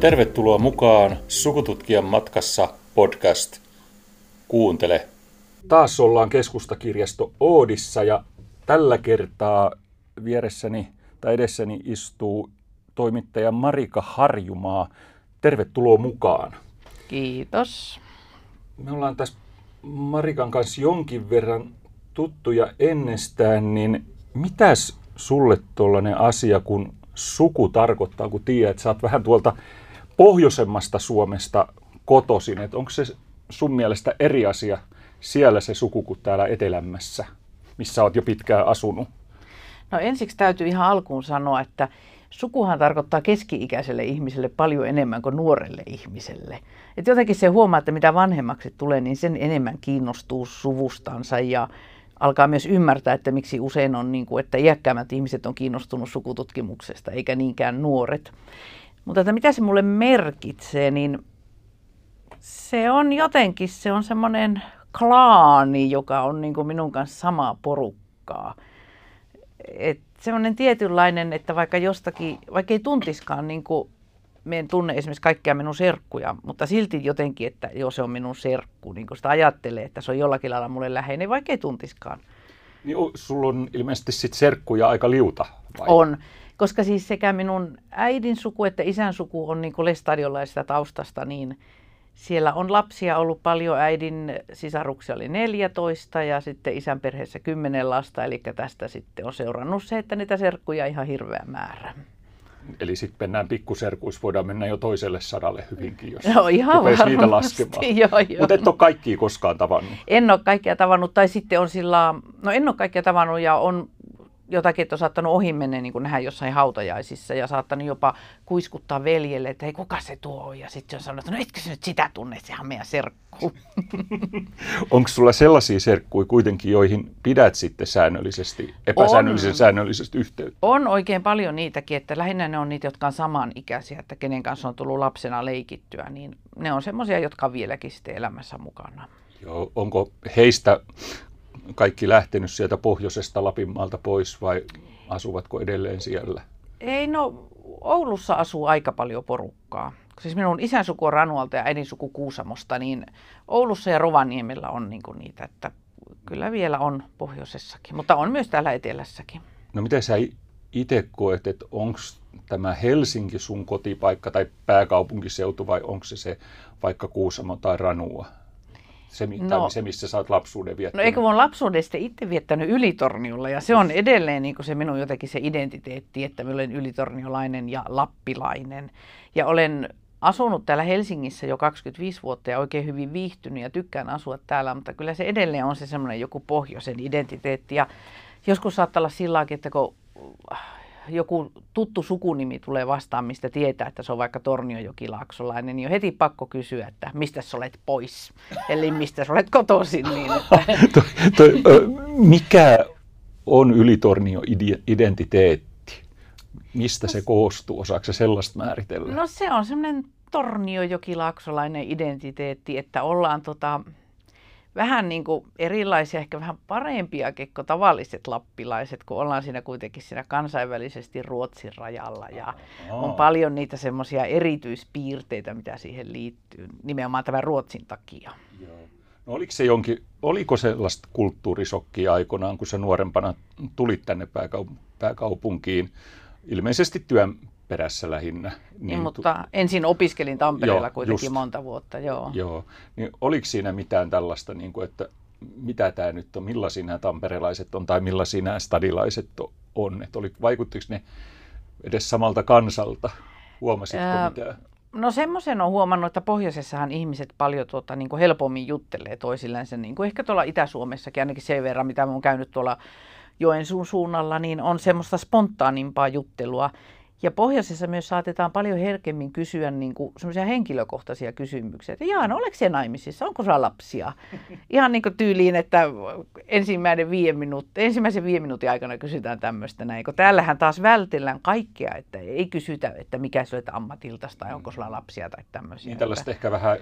Tervetuloa mukaan Sukututkijan matkassa podcast. Kuuntele. Taas ollaan keskustakirjasto Oodissa ja tällä kertaa vieressäni tai edessäni istuu toimittaja Marika Harjumaa. Tervetuloa mukaan. Kiitos. Me ollaan tässä Marikan kanssa jonkin verran tuttuja ennestään, niin mitäs sulle tuollainen asia, kun suku tarkoittaa, kun tiedät, että sä oot vähän tuolta pohjoisemmasta Suomesta kotoisin, että onko se sun mielestä eri asia siellä se suku kuin täällä etelämmässä, missä oot jo pitkään asunut? No ensiksi täytyy ihan alkuun sanoa, että sukuhan tarkoittaa keski-ikäiselle ihmiselle paljon enemmän kuin nuorelle ihmiselle. Et jotenkin se huomaa, että mitä vanhemmaksi tulee, niin sen enemmän kiinnostuu suvustansa ja alkaa myös ymmärtää, että miksi usein on niin kuin, että iäkkäämmät ihmiset on kiinnostunut sukututkimuksesta, eikä niinkään nuoret. Mutta että mitä se mulle merkitsee, niin se on jotenkin, se on semmoinen klaani, joka on niin kuin minun kanssa samaa porukkaa. Et semmoinen tietynlainen, että vaikka jostakin, vaikka ei tuntiskaan niin kuin me en tunne esimerkiksi kaikkia minun serkkuja, mutta silti jotenkin, että joo se on minun serkku, niin kun sitä ajattelee, että se on jollakin lailla mulle läheinen, vaikka ei tuntiskaan. Niin sulla on ilmeisesti sit serkkuja aika liuta, vai? On, koska siis sekä minun äidin suku että isän suku on niin lestadiolaisesta taustasta, niin siellä on lapsia ollut paljon. Äidin sisaruksia oli 14 ja sitten isän perheessä 10 lasta, eli tästä sitten on seurannut se, että niitä serkkuja ihan hirveä määrä. Eli sitten mennään pikkuserkuissa, voidaan mennä jo toiselle sadalle hyvinkin, jos no, ihan niitä laskemaan. Mutta et ole kaikkia koskaan tavannut. En ole kaikkia tavannut, tai sitten on sillä, no en ole kaikkia tavannut ja on jotakin, että on saattanut ohi mennä niin nähdä jossain hautajaisissa ja saattanut jopa kuiskuttaa veljelle, että ei kuka se tuo on. Ja sitten on sanonut, että no etkö sä nyt sitä tunne, sehän meidän serkku. Onko sulla sellaisia serkkuja kuitenkin, joihin pidät sitten säännöllisesti, epäsäännöllisen on, säännöllisesti yhteyttä? On oikein paljon niitäkin, että lähinnä ne on niitä, jotka on samanikäisiä, että kenen kanssa on tullut lapsena leikittyä, niin ne on semmoisia, jotka on vieläkin sitten elämässä mukana. Joo, onko heistä kaikki lähtenyt sieltä pohjoisesta Lapinmaalta pois vai asuvatko edelleen siellä? Ei, no Oulussa asuu aika paljon porukkaa. Siis minun isän suku on Ranualta ja äidin suku Kuusamosta, niin Oulussa ja Rovaniemellä on niin niitä, että kyllä vielä on pohjoisessakin, mutta on myös täällä etelässäkin. No miten sä itse koet, että onko tämä Helsinki sun kotipaikka tai pääkaupunkiseutu vai onko se se vaikka Kuusamo tai Ranua? Se, no, se, missä sä oot lapsuuden viettänyt? No eikö mun lapsuuden sitten itse viettänyt Ylitorniolla ja se on edelleen niin se minun jotenkin se identiteetti, että mä olen ylitorniolainen ja lappilainen. Ja olen asunut täällä Helsingissä jo 25 vuotta ja oikein hyvin viihtynyt ja tykkään asua täällä, mutta kyllä se edelleen on se semmoinen joku pohjoisen identiteetti. Ja joskus saattaa olla sillä että kun joku tuttu sukunimi tulee vastaan, mistä tietää, että se on vaikka Torniojokilaaksolainen, niin on heti pakko kysyä, että mistä sä olet pois, eli mistä sä olet kotoisin. Niin että... toi, toi, mikä on ylitornio-identiteetti? Mistä se koostuu? Osaako sellaista määritellä? No se on semmoinen Torniojokilaaksolainen identiteetti, että ollaan tota, vähän niin kuin erilaisia, ehkä vähän parempia kuin tavalliset lappilaiset, kun ollaan siinä kuitenkin siinä kansainvälisesti Ruotsin rajalla. Ja oh. on paljon niitä semmoisia erityispiirteitä, mitä siihen liittyy, nimenomaan tämän Ruotsin takia. Joo. No oliko, se jonkin, oliko sellaista kulttuurisokkia aikoinaan, kun sä nuorempana tulit tänne pääkaup- pääkaupunkiin, ilmeisesti työn perässä lähinnä. Niin, niin mutta tu- ensin opiskelin Tampereella joo, kuitenkin just, monta vuotta, joo. Joo, niin oliko siinä mitään tällaista, niin kuin, että mitä tämä nyt on, millaisia nämä tamperelaiset on tai millaisia nämä stadilaiset on, että oli, vaikuttiko ne edes samalta kansalta, huomasitko Ää, mitään? No semmoisen on huomannut, että pohjoisessahan ihmiset paljon tuota, niin kuin helpommin juttelee toisilleen, niin kuin ehkä tuolla Itä-Suomessakin, ainakin sen verran, mitä olen käynyt tuolla Joensuun suunnalla, niin on semmoista spontaanimpaa juttelua. Ja pohjoisessa myös saatetaan paljon herkemmin kysyä niin kuin semmoisia henkilökohtaisia kysymyksiä, että Jaana, oletko siellä naimisissa, onko sulla lapsia? Ihan niin kuin tyyliin, että ensimmäinen viiden minuutti, ensimmäisen viiden minuutin aikana kysytään tämmöistä näin, kun täällähän taas vältellään kaikkea, että ei kysytä, että mikä sä olet ammatilta tai onko sulla lapsia tai tämmöisiä. Niin tällaista ehkä vähän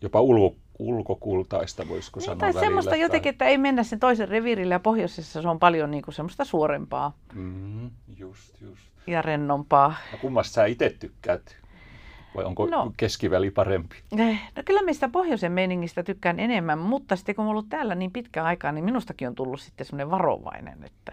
jopa ulko, ulkokultaista, voisiko niin, sanoa Tai välillä, semmoista tai... jotenkin, että ei mennä sen toisen reviirille ja pohjoisessa se on paljon niin kuin semmoista suorempaa. Mm, just, just. Ja rennompaa. Ja kummasta sä itse tykkäät? Vai onko no, keskiväli parempi? Eh, no kyllä mistä pohjoisen meiningistä tykkään enemmän, mutta sitten kun olen ollut täällä niin pitkä aikaa, niin minustakin on tullut sitten semmoinen varovainen, että,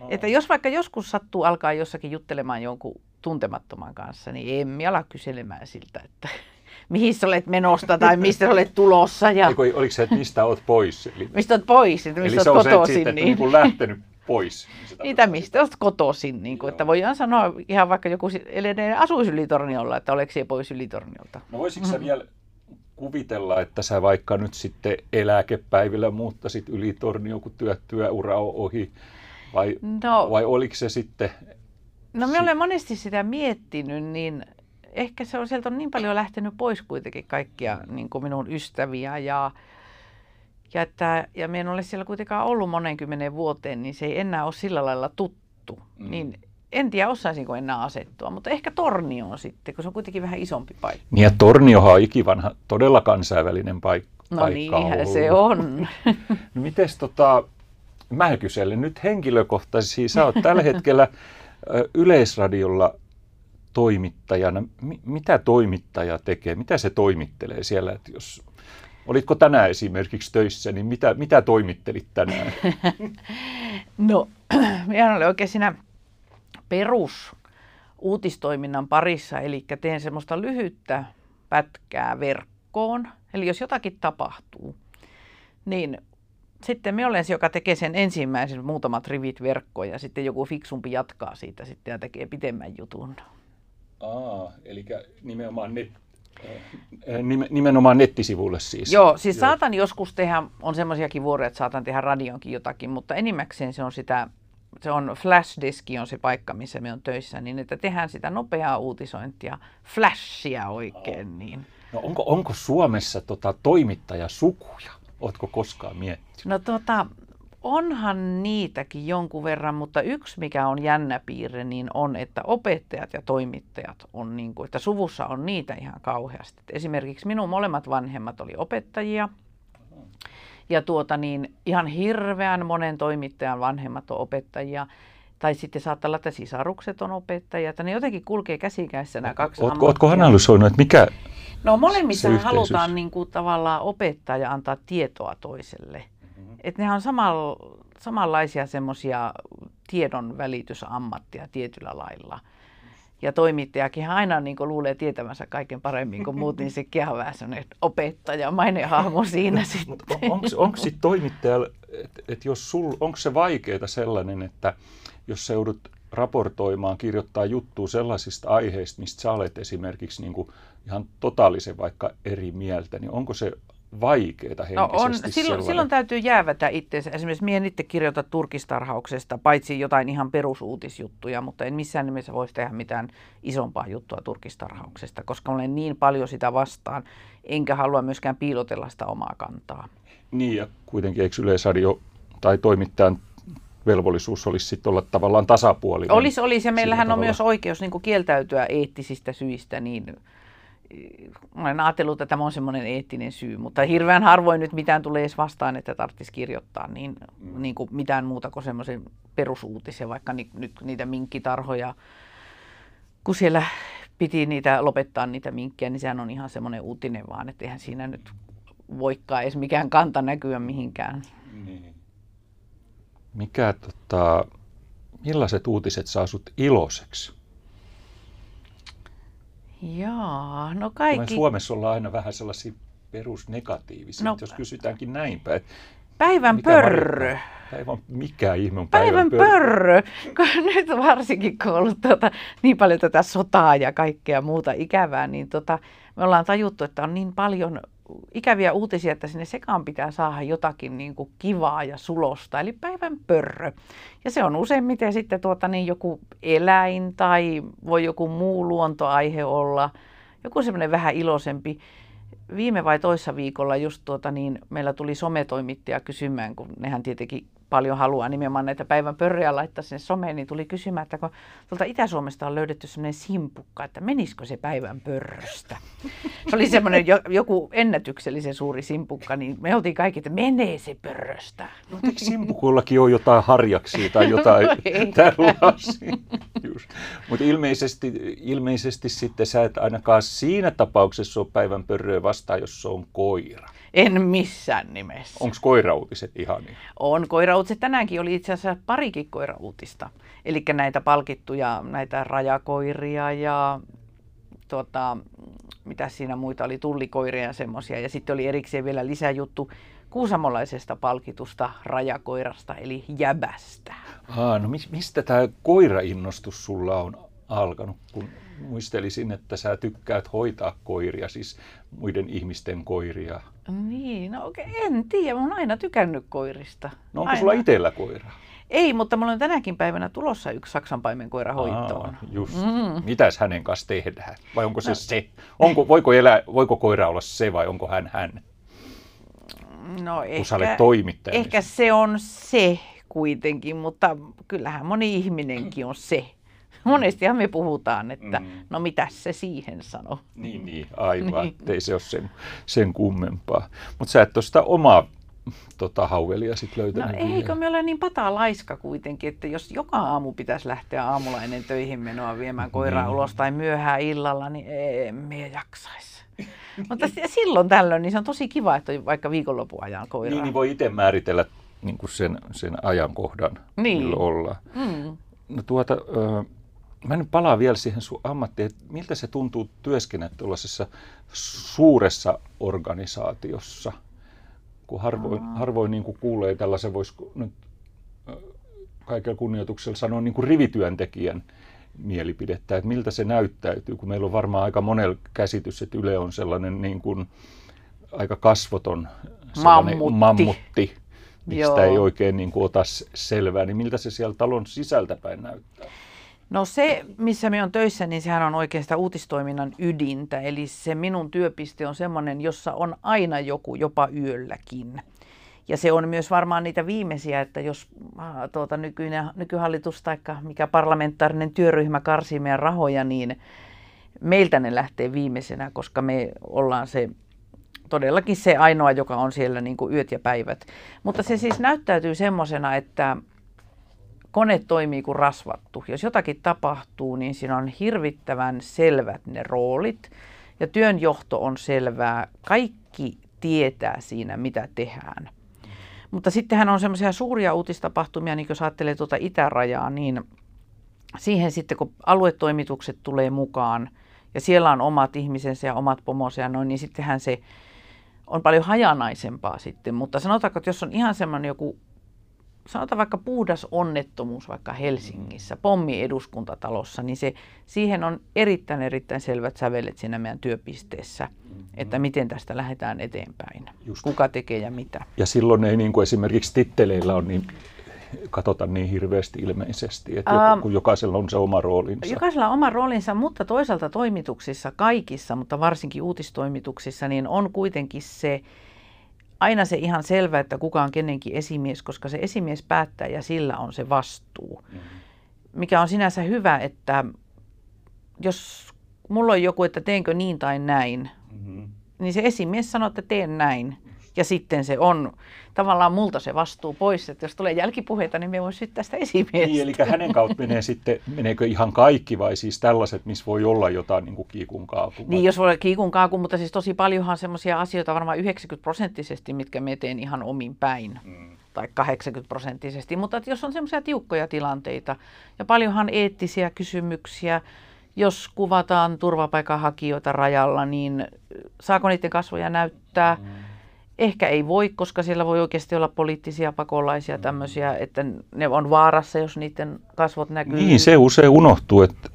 oh. että jos vaikka joskus sattuu alkaa jossakin juttelemaan jonkun tuntemattoman kanssa, niin en ala kyselemään siltä, että mihin sä olet menosta tai mistä sä olet tulossa. Ja... Eikö, oliko se, että mistä olet pois? Eli... Mistä olet pois, että mistä Eli olet kotoisin. Eli niin. niin lähtenyt pois. Niin Niitä mistä olet kotoisin. Niin kuin, että voidaan sanoa ihan vaikka joku edelleen asuisi ylitorniolla, että oliko se pois ylitorniolta. No voisitko sä mm. vielä kuvitella, että sä vaikka nyt sitten eläkepäivillä muuttaisit ylitornio, kun työ, työura on ohi? Vai, no, vai oliko se sitten... No mä olen monesti sitä miettinyt, niin ehkä se on sieltä on niin paljon lähtenyt pois kuitenkin kaikkia niin kuin minun ystäviä ja, ja, että, ja minä en ole siellä kuitenkaan ollut monen kymmenen vuoteen, niin se ei enää ole sillä lailla tuttu. Mm. Niin en tiedä, osaisinko enää asettua, mutta ehkä Tornio on sitten, kun se on kuitenkin vähän isompi paikka. Niin ja Torniohan on ikivanha, todella kansainvälinen paik- no paikka. No niinhän se on. no mites tota, mä kyselen nyt henkilökohtaisesti, sä oot tällä hetkellä Yleisradiolla toimittajana, mitä toimittaja tekee, mitä se toimittelee siellä, että jos Olitko tänään esimerkiksi töissä, niin mitä, mitä toimittelit tänään? no, minä olen oikein siinä perus uutistoiminnan parissa, eli teen semmoista lyhyttä pätkää verkkoon. Eli jos jotakin tapahtuu, niin sitten me olen se, joka tekee sen ensimmäisen muutamat rivit verkkoon ja sitten joku fiksumpi jatkaa siitä sitten ja tekee pitemmän jutun. Aa, eli nimenomaan, net, nimenomaan nettisivulle siis. Joo, siis Joo. saatan joskus tehdä, on semmoisiakin vuoroja, että saatan tehdä radionkin jotakin, mutta enimmäkseen se on sitä, se on flashdiski on se paikka, missä me on töissä, niin että tehdään sitä nopeaa uutisointia, flashia oikein. Niin. No onko, onko Suomessa tota toimittajasukuja? Oletko koskaan miettinyt? No tota, onhan niitäkin jonkun verran, mutta yksi mikä on jännä piirre, niin on, että opettajat ja toimittajat on niin kuin, että suvussa on niitä ihan kauheasti. Esimerkiksi minun molemmat vanhemmat oli opettajia. Ja tuota niin, ihan hirveän monen toimittajan vanhemmat on opettajia. Tai sitten saattaa olla, että sisarukset on opettajia. Että ne jotenkin kulkee käsikäissä nämä kaksi Ootko, ootko analysoinut, että mikä No molemmissa halutaan niin kuin, tavallaan opettaa ja antaa tietoa toiselle. Että ne on samal, samanlaisia semmoisia tiedon välitysammattia tietyllä lailla. Ja toimittajakin aina niin luulee tietämänsä kaiken paremmin kuin muut, niin se on vähän semmoinen opettaja, mainehahmo siinä sitten. onko, onko sitten toimittajalla, että et jos sul, onko se vaikeaa sellainen, että jos sä joudut raportoimaan, kirjoittaa juttua sellaisista aiheista, mistä sä olet esimerkiksi niin kuin ihan totaalisen vaikka eri mieltä, niin onko se vaikeaa henkisesti no on, silloin, silloin täytyy jäävätä itseensä. Esimerkiksi minä en itse kirjoita turkistarhauksesta, paitsi jotain ihan perusuutisjuttuja, mutta en missään nimessä voisi tehdä mitään isompaa juttua turkistarhauksesta, koska olen niin paljon sitä vastaan, enkä halua myöskään piilotella sitä omaa kantaa. Niin, ja kuitenkin eikö Yleisradio tai toimittajan velvollisuus olisi sitten olla tavallaan tasapuolinen? Olisi, olisi ja meillähän on tavalla. myös oikeus niin kieltäytyä eettisistä syistä niin olen ajatellut, että tämä on semmoinen eettinen syy, mutta hirveän harvoin nyt mitään tulee edes vastaan, että tarvitsisi kirjoittaa niin, mm. niin kuin mitään muuta kuin semmoisen perusuutisen, vaikka ni, nyt niitä minkkitarhoja, kun siellä piti niitä lopettaa niitä minkkejä, niin sehän on ihan semmoinen uutinen vaan, että eihän siinä nyt voikaan edes mikään kanta näkyä mihinkään. Niin. Mikä, tota, millaiset uutiset saa sut iloiseksi? Jaa, no kaikki... Suomessa ollaan aina vähän sellaisia perusnegatiivisia, no, jos kysytäänkin näin päin. Päivän mikä pörrö. Päivän, mikä ihme on päivän, päivän pörrö? pörrö. Nyt varsinkin kun on ollut tuota, niin paljon tätä sotaa ja kaikkea muuta ikävää, niin tota, me ollaan tajuttu, että on niin paljon ikäviä uutisia, että sinne sekaan pitää saada jotakin niin kuin kivaa ja sulosta, eli päivän pörrö. Ja se on useimmiten sitten tuota, niin joku eläin tai voi joku muu luontoaihe olla, joku semmoinen vähän iloisempi. Viime vai toissa viikolla just tuota, niin meillä tuli sometoimittaja kysymään, kun nehän tietenkin paljon haluaa nimenomaan näitä päivän pörriä laittaa sinne someen, niin tuli kysymään, että kun tuolta Itä-Suomesta on löydetty semmoinen simpukka, että menisikö se päivän pörröstä. Se oli semmoinen joku ennätyksellisen suuri simpukka, niin me oltiin kaikki, että menee se pörröstä. No eikö simpukullakin ole jotain harjaksia tai jotain no, tällaisia? Mutta ilmeisesti, ilmeisesti sitten sä et ainakaan siinä tapauksessa ole päivän pörröä vastaan, jos se on koira. En missään nimessä. Onko koirauutiset ihania? On koirauutiset. Tänäänkin oli itse asiassa parikin koirauutista. Eli näitä palkittuja, näitä rajakoiria ja tuota, mitä siinä muita oli, tullikoiria ja semmoisia. Ja sitten oli erikseen vielä lisäjuttu kuusamolaisesta palkitusta rajakoirasta, eli jäbästä. Aa, no mistä tämä koirainnostus sulla on alkanut, kun muistelisin, että sä tykkäät hoitaa koiria, siis muiden ihmisten koiria. Niin, no okei, en tiedä, mä oon aina tykännyt koirista. No onko aina. sulla itsellä koira? Ei, mutta mulla on tänäkin päivänä tulossa yksi saksanpaimenkoira hoitoon. Aa, just. Mm. Mitäs hänen kanssa tehdään? Vai onko se no. se? Onko, voiko, elä, voiko koira olla se vai onko hän hän? No kun ehkä, sä olet toimittaja. ehkä se on se kuitenkin, mutta kyllähän moni ihminenkin on se. Monestihan me puhutaan, että mm. no mitä se siihen sanoo. Niin, niin aivan. Niin. Ei se ole sen, sen kummempaa. Mutta sä et ole sitä omaa tota, hauvelia sitten löytänyt. No eikö me ole niin patalaiska kuitenkin, että jos joka aamu pitäisi lähteä aamulla ennen töihin menoa viemään koiraa niin. ulos tai myöhään illalla, niin me jaksaisi. Mutta silloin tällöin niin se on tosi kiva, että vaikka viikonlopun ajan koiraa. Niin, niin voi itse määritellä niin kuin sen, sen ajankohdan, niin. milloin ollaan. Mm. No tuota, mä nyt palaan vielä siihen sun ammattiin, että miltä se tuntuu työskennellä tuollaisessa suuressa organisaatiossa, kun harvoin, harvoin niin kuin kuulee tällaisen, voisi nyt kaikella kunnioituksella sanoa niin kuin rivityöntekijän mielipidettä, että miltä se näyttäytyy, kun meillä on varmaan aika monella käsitys, että Yle on sellainen niin kuin aika kasvoton mammutti, mammutti mistä Joo. ei oikein niin kuin ota selvää, niin miltä se siellä talon sisältäpäin näyttää? No se, missä me on töissä, niin sehän on sitä uutistoiminnan ydintä. Eli se minun työpiste on semmoinen, jossa on aina joku, jopa yölläkin. Ja se on myös varmaan niitä viimeisiä, että jos tuota, nykyinen, nykyhallitus tai mikä parlamentaarinen työryhmä karsii meidän rahoja, niin meiltä ne lähtee viimeisenä, koska me ollaan se todellakin se ainoa, joka on siellä niin kuin yöt ja päivät. Mutta se siis näyttäytyy semmoisena, että kone toimii kuin rasvattu. Jos jotakin tapahtuu, niin siinä on hirvittävän selvät ne roolit ja työnjohto on selvää. Kaikki tietää siinä, mitä tehdään. Mutta sittenhän on semmoisia suuria uutistapahtumia, niin jos ajattelee tuota itärajaa, niin siihen sitten kun aluetoimitukset tulee mukaan ja siellä on omat ihmisensä ja omat pomosensa ja noin, niin sittenhän se on paljon hajanaisempaa sitten. Mutta sanotaanko, että jos on ihan semmoinen joku sanotaan vaikka puhdas onnettomuus vaikka Helsingissä, pommi eduskuntatalossa, niin se, siihen on erittäin erittäin selvät sävelet siinä meidän työpisteessä, että miten tästä lähdetään eteenpäin, Just. kuka tekee ja mitä. Ja silloin ei niin kuin esimerkiksi titteleillä on niin katsota niin hirveästi ilmeisesti, että um, kun jokaisella on se oma roolinsa. Jokaisella on oma roolinsa, mutta toisaalta toimituksissa kaikissa, mutta varsinkin uutistoimituksissa, niin on kuitenkin se, aina se ihan selvä, että kuka on kenenkin esimies, koska se esimies päättää ja sillä on se vastuu. Mm-hmm. Mikä on sinänsä hyvä, että jos mulla on joku, että teenkö niin tai näin, mm-hmm. niin se esimies sanoo, että teen näin. Ja sitten se on tavallaan multa se vastuu pois, että jos tulee jälkipuheita, niin me voisi sitten tästä esimiestä. Niin, eli hänen kautta menee sitten, meneekö ihan kaikki vai siis tällaiset, missä voi olla jotain niin kuin kiikun kaaku? Niin, jos voi olla kiikun kaaku, mutta siis tosi paljonhan semmoisia asioita, varmaan 90 prosenttisesti, mitkä me teen ihan omin päin. Mm. Tai 80 prosenttisesti, mutta että jos on semmoisia tiukkoja tilanteita ja paljonhan eettisiä kysymyksiä, jos kuvataan turvapaikanhakijoita rajalla, niin saako niiden kasvoja näyttää? Mm Ehkä ei voi, koska siellä voi oikeasti olla poliittisia pakolaisia tämmöisiä, että ne on vaarassa, jos niiden kasvot näkyy. Niin, se usein unohtuu. Että,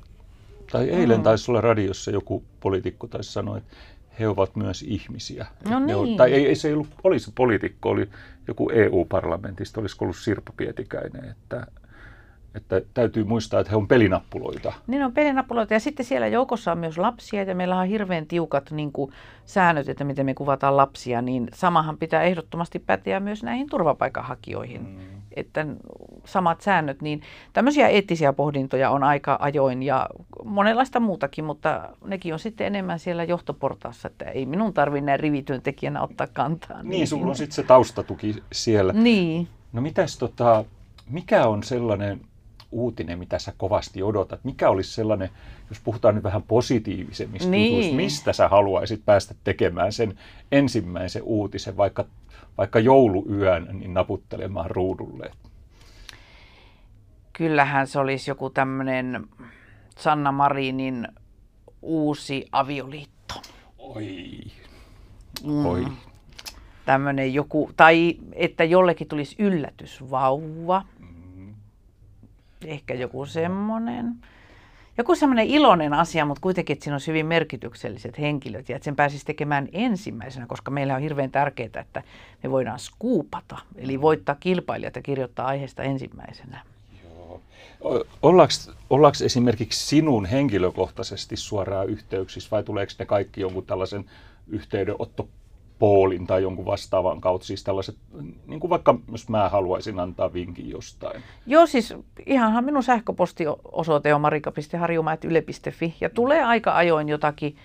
tai eilen mm. taisi olla radiossa joku poliitikko taisi sanoa, että he ovat myös ihmisiä. No niin. on, tai ei, ei se ollut olisi poliitikko, oli joku EU-parlamentista, olisiko ollut Sirpa Pietikäinen, että että täytyy muistaa, että he on pelinappuloita. Niin on pelinappuloita ja sitten siellä joukossa on myös lapsia ja meillä on hirveän tiukat niin kuin, säännöt, että miten me kuvataan lapsia, niin samahan pitää ehdottomasti päteä myös näihin turvapaikanhakijoihin. Mm. Että samat säännöt, niin tämmöisiä eettisiä pohdintoja on aika ajoin ja monenlaista muutakin, mutta nekin on sitten enemmän siellä johtoportaassa, että ei minun tarvitse näin rivityöntekijänä ottaa kantaa. Niin, niin sulla on sitten se taustatuki siellä. Niin. No mitäs tota, mikä on sellainen uutinen, mitä sä kovasti odotat? Mikä olisi sellainen, jos puhutaan nyt vähän positiivisemmista Niin. jutuista, mistä sä haluaisit päästä tekemään sen ensimmäisen uutisen, vaikka, vaikka jouluyön, niin naputtelemaan ruudulle? Kyllähän se olisi joku tämmöinen Sanna Marinin uusi avioliitto. Oi, Mm. oi. Tämmöinen joku, tai että jollekin tulisi yllätysvauva. Ehkä joku semmoinen. Joku semmoinen iloinen asia, mutta kuitenkin, että siinä olisi hyvin merkitykselliset henkilöt ja että sen pääsisi tekemään ensimmäisenä, koska meillä on hirveän tärkeää, että me voidaan skuupata, eli voittaa kilpailijat ja kirjoittaa aiheesta ensimmäisenä. Ollaanko, esimerkiksi sinun henkilökohtaisesti suoraan yhteyksissä vai tuleeko ne kaikki jonkun tällaisen yhteydenottopoolin tai jonkun vastaavan kautta? Siis tällaiset, niin kuin vaikka jos mä haluaisin antaa vinkin jostain. Joo, siis ihanhan minun sähköpostiosoite on marika.harjumaet.yle.fi ja tulee aika ajoin jotakin,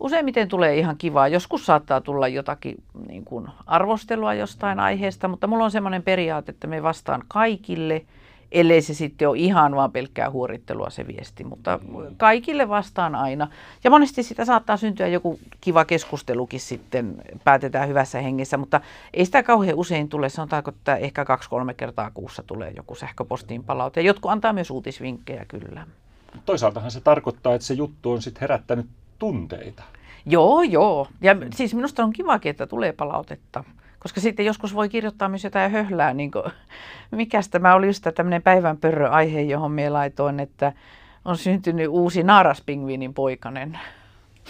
useimmiten tulee ihan kivaa, joskus saattaa tulla jotakin niin kuin arvostelua jostain aiheesta, mutta mulla on semmoinen periaate, että me vastaan kaikille, ellei se sitten ole ihan vaan pelkkää huorittelua se viesti, mutta kaikille vastaan aina. Ja monesti sitä saattaa syntyä joku kiva keskustelukin sitten, päätetään hyvässä hengessä, mutta ei sitä kauhean usein tule, sanotaanko, että ehkä kaksi-kolme kertaa kuussa tulee joku sähköpostiin palaute. Ja jotkut antaa myös uutisvinkkejä kyllä. Toisaaltahan se tarkoittaa, että se juttu on sitten herättänyt tunteita. Joo, joo. Ja siis minusta on kivakin, että tulee palautetta. Koska sitten joskus voi kirjoittaa myös jotain höhlää, niin kuin, mikäs tämä oli just tämmöinen päivän pörrö-aihe, johon me laitoin, että on syntynyt uusi naaraspingviinin poikanen.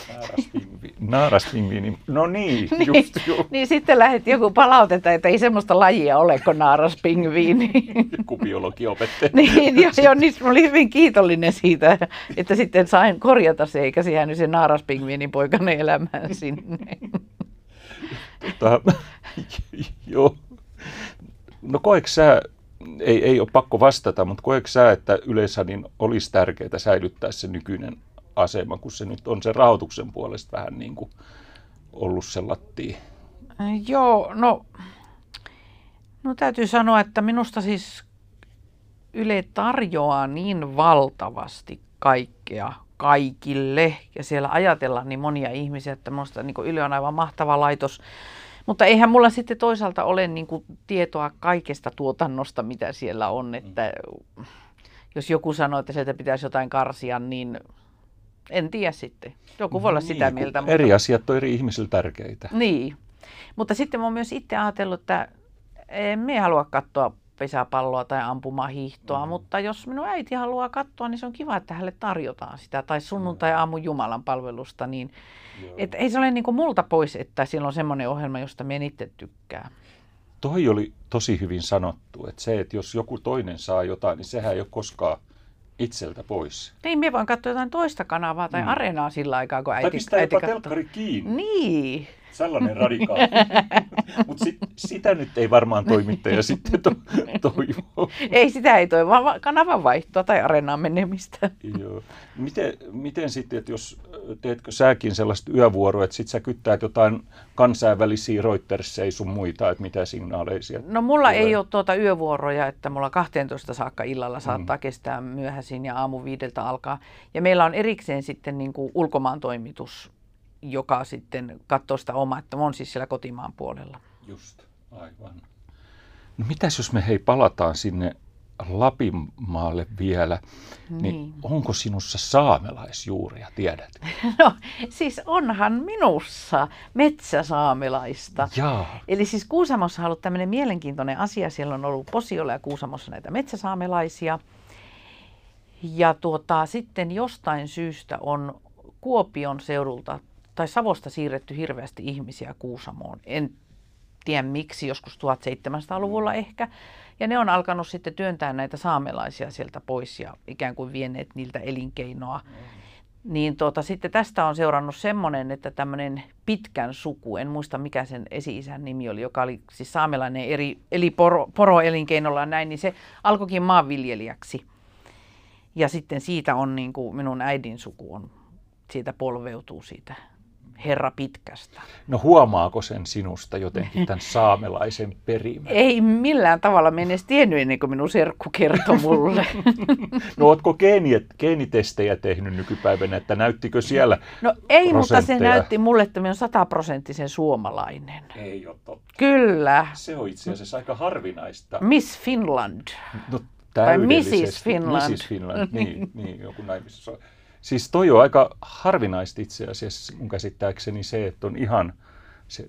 Naaraspingvi- Naaraspingviini. No niin, Niin, just joo. niin sitten lähetti joku palautetta, että ei semmoista lajia ole kuin naaraspingviini. Joku biologiopettaja. niin, ja, ja niin, mä olin hyvin kiitollinen siitä, että sitten sain korjata se, eikä se jäänyt se naaraspingviinin poikanen elämään sinne. Tota, joo. No koetko sä, ei, ei ole pakko vastata, mutta koetko sä, että yleensä niin olisi tärkeää säilyttää se nykyinen asema, kun se nyt on se rahoituksen puolesta vähän niin kuin ollut se lattia? Joo, no, no täytyy sanoa, että minusta siis Yle tarjoaa niin valtavasti kaikkea kaikille ja siellä ajatellaan niin monia ihmisiä, että minusta niin Yle on aivan mahtava laitos. Mutta eihän mulla sitten toisaalta ole niin kuin tietoa kaikesta tuotannosta, mitä siellä on. Että jos joku sanoo, että sieltä pitäisi jotain karsia, niin en tiedä sitten. Joku voi olla sitä Niin, kun mieltä. Eri asiat on eri ihmisillä tärkeitä. Niin. Mutta sitten mä oon myös itse ajatellut, että en me halua katsoa pesäpalloa tai ampumahiihtoa, mm. mutta jos minun äiti haluaa katsoa, niin se on kiva, että hänelle tarjotaan sitä. Tai sunnuntai aamun Jumalan palvelusta, niin et ei se ole niin kuin multa pois, että siellä on semmoinen ohjelma, josta me itse tykkää. Toi oli tosi hyvin sanottu, että se, että jos joku toinen saa jotain, niin sehän ei ole koskaan itseltä pois. Niin, me voin katsoa jotain toista kanavaa tai Mm. areenaa sillä aikaa, kun Tai äiti, pistää äiti jopa telkkari kiinni. Niin. Sellainen radikaali. Mutta sit, sitä nyt ei varmaan toimittaja sitten to, toivo. Ei sitä ei toi, vaan va- kanavan vaihtoa tai areenaan menemistä. Joo. Miten, miten sitten, että jos teetkö säkin sellaista yövuoroa, että sit sä kyttäät jotain kansainvälisiä Reutersia sun muita, että mitä signaaleja No mulla tulee? ei ole tuota yövuoroja, että mulla 12 saakka illalla saattaa mm. kestää myöhäisin ja aamu viideltä alkaa. Ja meillä on erikseen sitten niin kuin ulkomaan toimitus, joka sitten katsoo sitä omaa, että oon siis siellä kotimaan puolella. Just, aivan. No mitäs jos me hei palataan sinne Lapinmaalle vielä, niin, niin Niin. onko sinussa saamelaisjuuria, tiedät? No siis onhan minussa metsäsaamelaista. Jaa. Eli siis Kuusamossa on ollut tämmöinen mielenkiintoinen asia. Siellä on ollut Posiolla ja Kuusamossa näitä metsäsaamelaisia. Ja tuota, sitten jostain syystä on Kuopion seudulta tai Savosta siirretty hirveästi ihmisiä Kuusamoon. En tiedä miksi, joskus 1700-luvulla ehkä. Ja ne on alkanut sitten työntää näitä saamelaisia sieltä pois ja ikään kuin vieneet niiltä elinkeinoa. Niin tuota, sitten tästä on seurannut semmoinen, että tämmöinen pitkän suku, en muista mikä sen esi-isän nimi oli, joka oli siis saamelainen eri, eli poro, poroelinkeinolla ja näin, niin se alkoikin maanviljelijäksi. Ja sitten siitä on niin kuin minun äidin suku on, siitä polveutuu siitä herra pitkästä. No huomaako sen sinusta jotenkin tämän saamelaisen perimän? Ei millään tavalla me en edes tiennyt ennen kuin minun serkku kertoi mulle. no ootko geeni, geenitestejä tehnyt nykypäivänä, että näyttikö siellä No ei, mutta se näytti mulle, että minä olen sataprosenttisen suomalainen. Ei ole totta. Kyllä. Se on itse asiassa aika harvinaista. Miss Finland. No, tai Mrs. Finland. Mrs. Finland, niin, niin joku näin, missä Siis toi on aika harvinaista itse asiassa mun käsittääkseni se, että on ihan se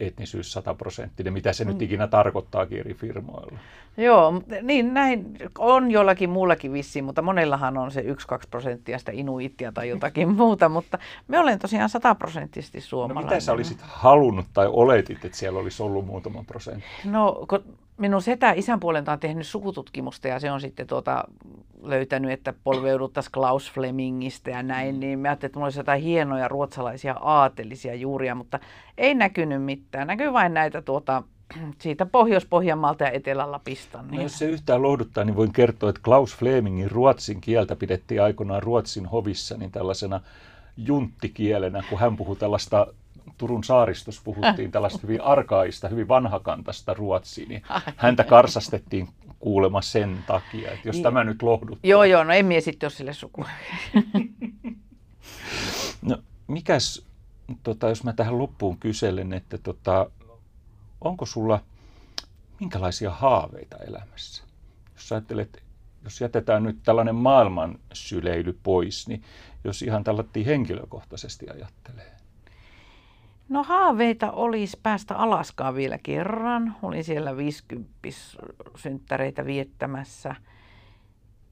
etnisyys sataprosenttinen, mitä se mm. nyt ikinä tarkoittaakin eri firmoilla. Joo, niin näin on jollakin muullakin vissiin, mutta monellahan on se 1-2 prosenttia sitä inuittia tai jotakin muuta, mutta me olen tosiaan sataprosenttisesti suomalainen. No mitä sä olisit halunnut tai oletit, että siellä olisi ollut muutama prosentti? No, kun minun setä isän puolelta on tehnyt sukututkimusta ja se on sitten tuota, löytänyt, että polveuduttaisiin Klaus Flemingistä ja näin, mm. niin mä ajattelin, että mulla olisi jotain hienoja ruotsalaisia aatelisia juuria, mutta ei näkynyt mitään. Näkyy vain näitä tuota, siitä Pohjois-Pohjanmaalta ja Etelä-Lapista. Niin. No, jos se yhtään lohduttaa, niin voin kertoa, että Klaus Flemingin ruotsin kieltä pidettiin aikoinaan Ruotsin hovissa niin tällaisena junttikielenä, kun hän puhui tällaista Turun saaristossa puhuttiin tällaista hyvin arkaista, hyvin vanhakantasta ruotsia, niin häntä karsastettiin kuulema sen takia, että jos niin. tämä nyt lohduttaa. Joo, joo, no en mie sitten ole sille suku. no, mikäs, tota, jos mä tähän loppuun kyselen, että tota, onko sulla minkälaisia haaveita elämässä? Jos ajattelet, jos jätetään nyt tällainen maailman syleily pois, niin jos ihan tällainen henkilökohtaisesti ajattelee. No haaveita olisi päästä Alaskaan vielä kerran. Olin siellä 50 synttäreitä viettämässä.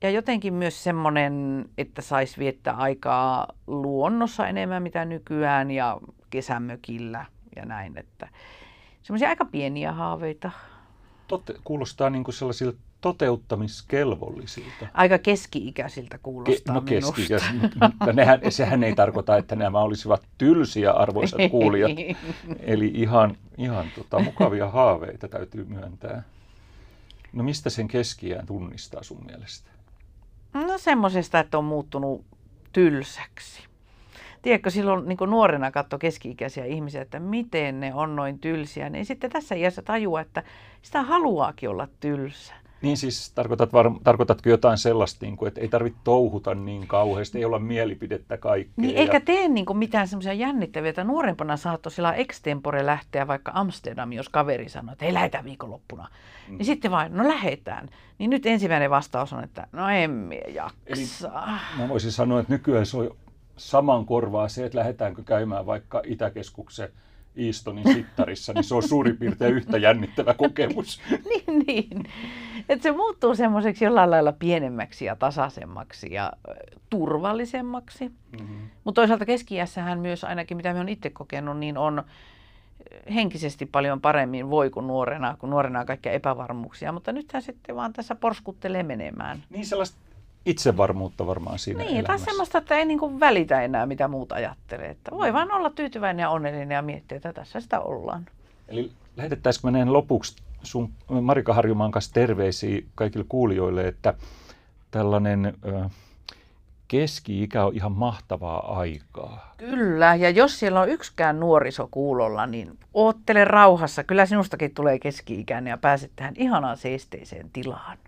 Ja jotenkin myös semmoinen, että saisi viettää aikaa luonnossa enemmän mitä nykyään ja kesämökillä ja näin. Että semmoisia aika pieniä haaveita. Totte, kuulostaa niin kuin sellaisilta toteuttamiskelvollisilta. Aika keski-ikäisiltä kuulostaa Ke, no keski mutta nehän, sehän ei tarkoita, että nämä olisivat tylsiä arvoisat kuulijat. Eli ihan, ihan tota, mukavia haaveita täytyy myöntää. No mistä sen keskiään tunnistaa sun mielestä? No semmoisesta, että on muuttunut tylsäksi. Tiedätkö, silloin niin nuorena katso keski-ikäisiä ihmisiä, että miten ne on noin tylsiä, niin sitten tässä iässä tajua, että sitä haluaakin olla tylsä. Niin siis tarkoitat var, tarkoitatko jotain sellaista, niin kuin, että ei tarvitse touhuta niin kauheasti, ei olla mielipidettä kaikkea. Niin, ja... eikä tee niin kuin mitään semmoisia jännittäviä, että nuorempana saattoi sillä extempore lähteä vaikka Amsterdam, jos kaveri sanoi, että ei lähetä viikonloppuna. Mm. Niin sitten vain, no lähetään. Niin nyt ensimmäinen vastaus on, että no minä jaksa. Eli mä voisin sanoa, että nykyään se on saman korvaa se, että lähdetäänkö käymään vaikka Itäkeskuksen Eastonin sittarissa, niin se on suurin piirtein yhtä jännittävä kokemus. niin, niin. Että se muuttuu semmoiseksi jollain lailla pienemmäksi ja tasaisemmaksi ja turvallisemmaksi. Mm-hmm. Mutta toisaalta keski myös ainakin, mitä me on itse kokenut, niin on henkisesti paljon paremmin voi kuin nuorena, kun nuorena on kaikkia epävarmuuksia. Mutta nythän sitten vaan tässä porskuttelee menemään. Niin sellaista itsevarmuutta varmaan siinä Niin, elämässä. tai semmoista, että ei niin välitä enää mitä muuta ajattelee. Että voi vaan olla tyytyväinen ja onnellinen ja miettiä, että tässä sitä ollaan. Eli lähetettäisikö meneen lopuksi sun Marika Harjumaan kanssa terveisiä kaikille kuulijoille, että tällainen ö, keski-ikä on ihan mahtavaa aikaa. Kyllä, ja jos siellä on yksikään nuoriso kuulolla, niin oottele rauhassa. Kyllä sinustakin tulee keski-ikäinen ja pääset tähän ihanaan seesteiseen tilaan.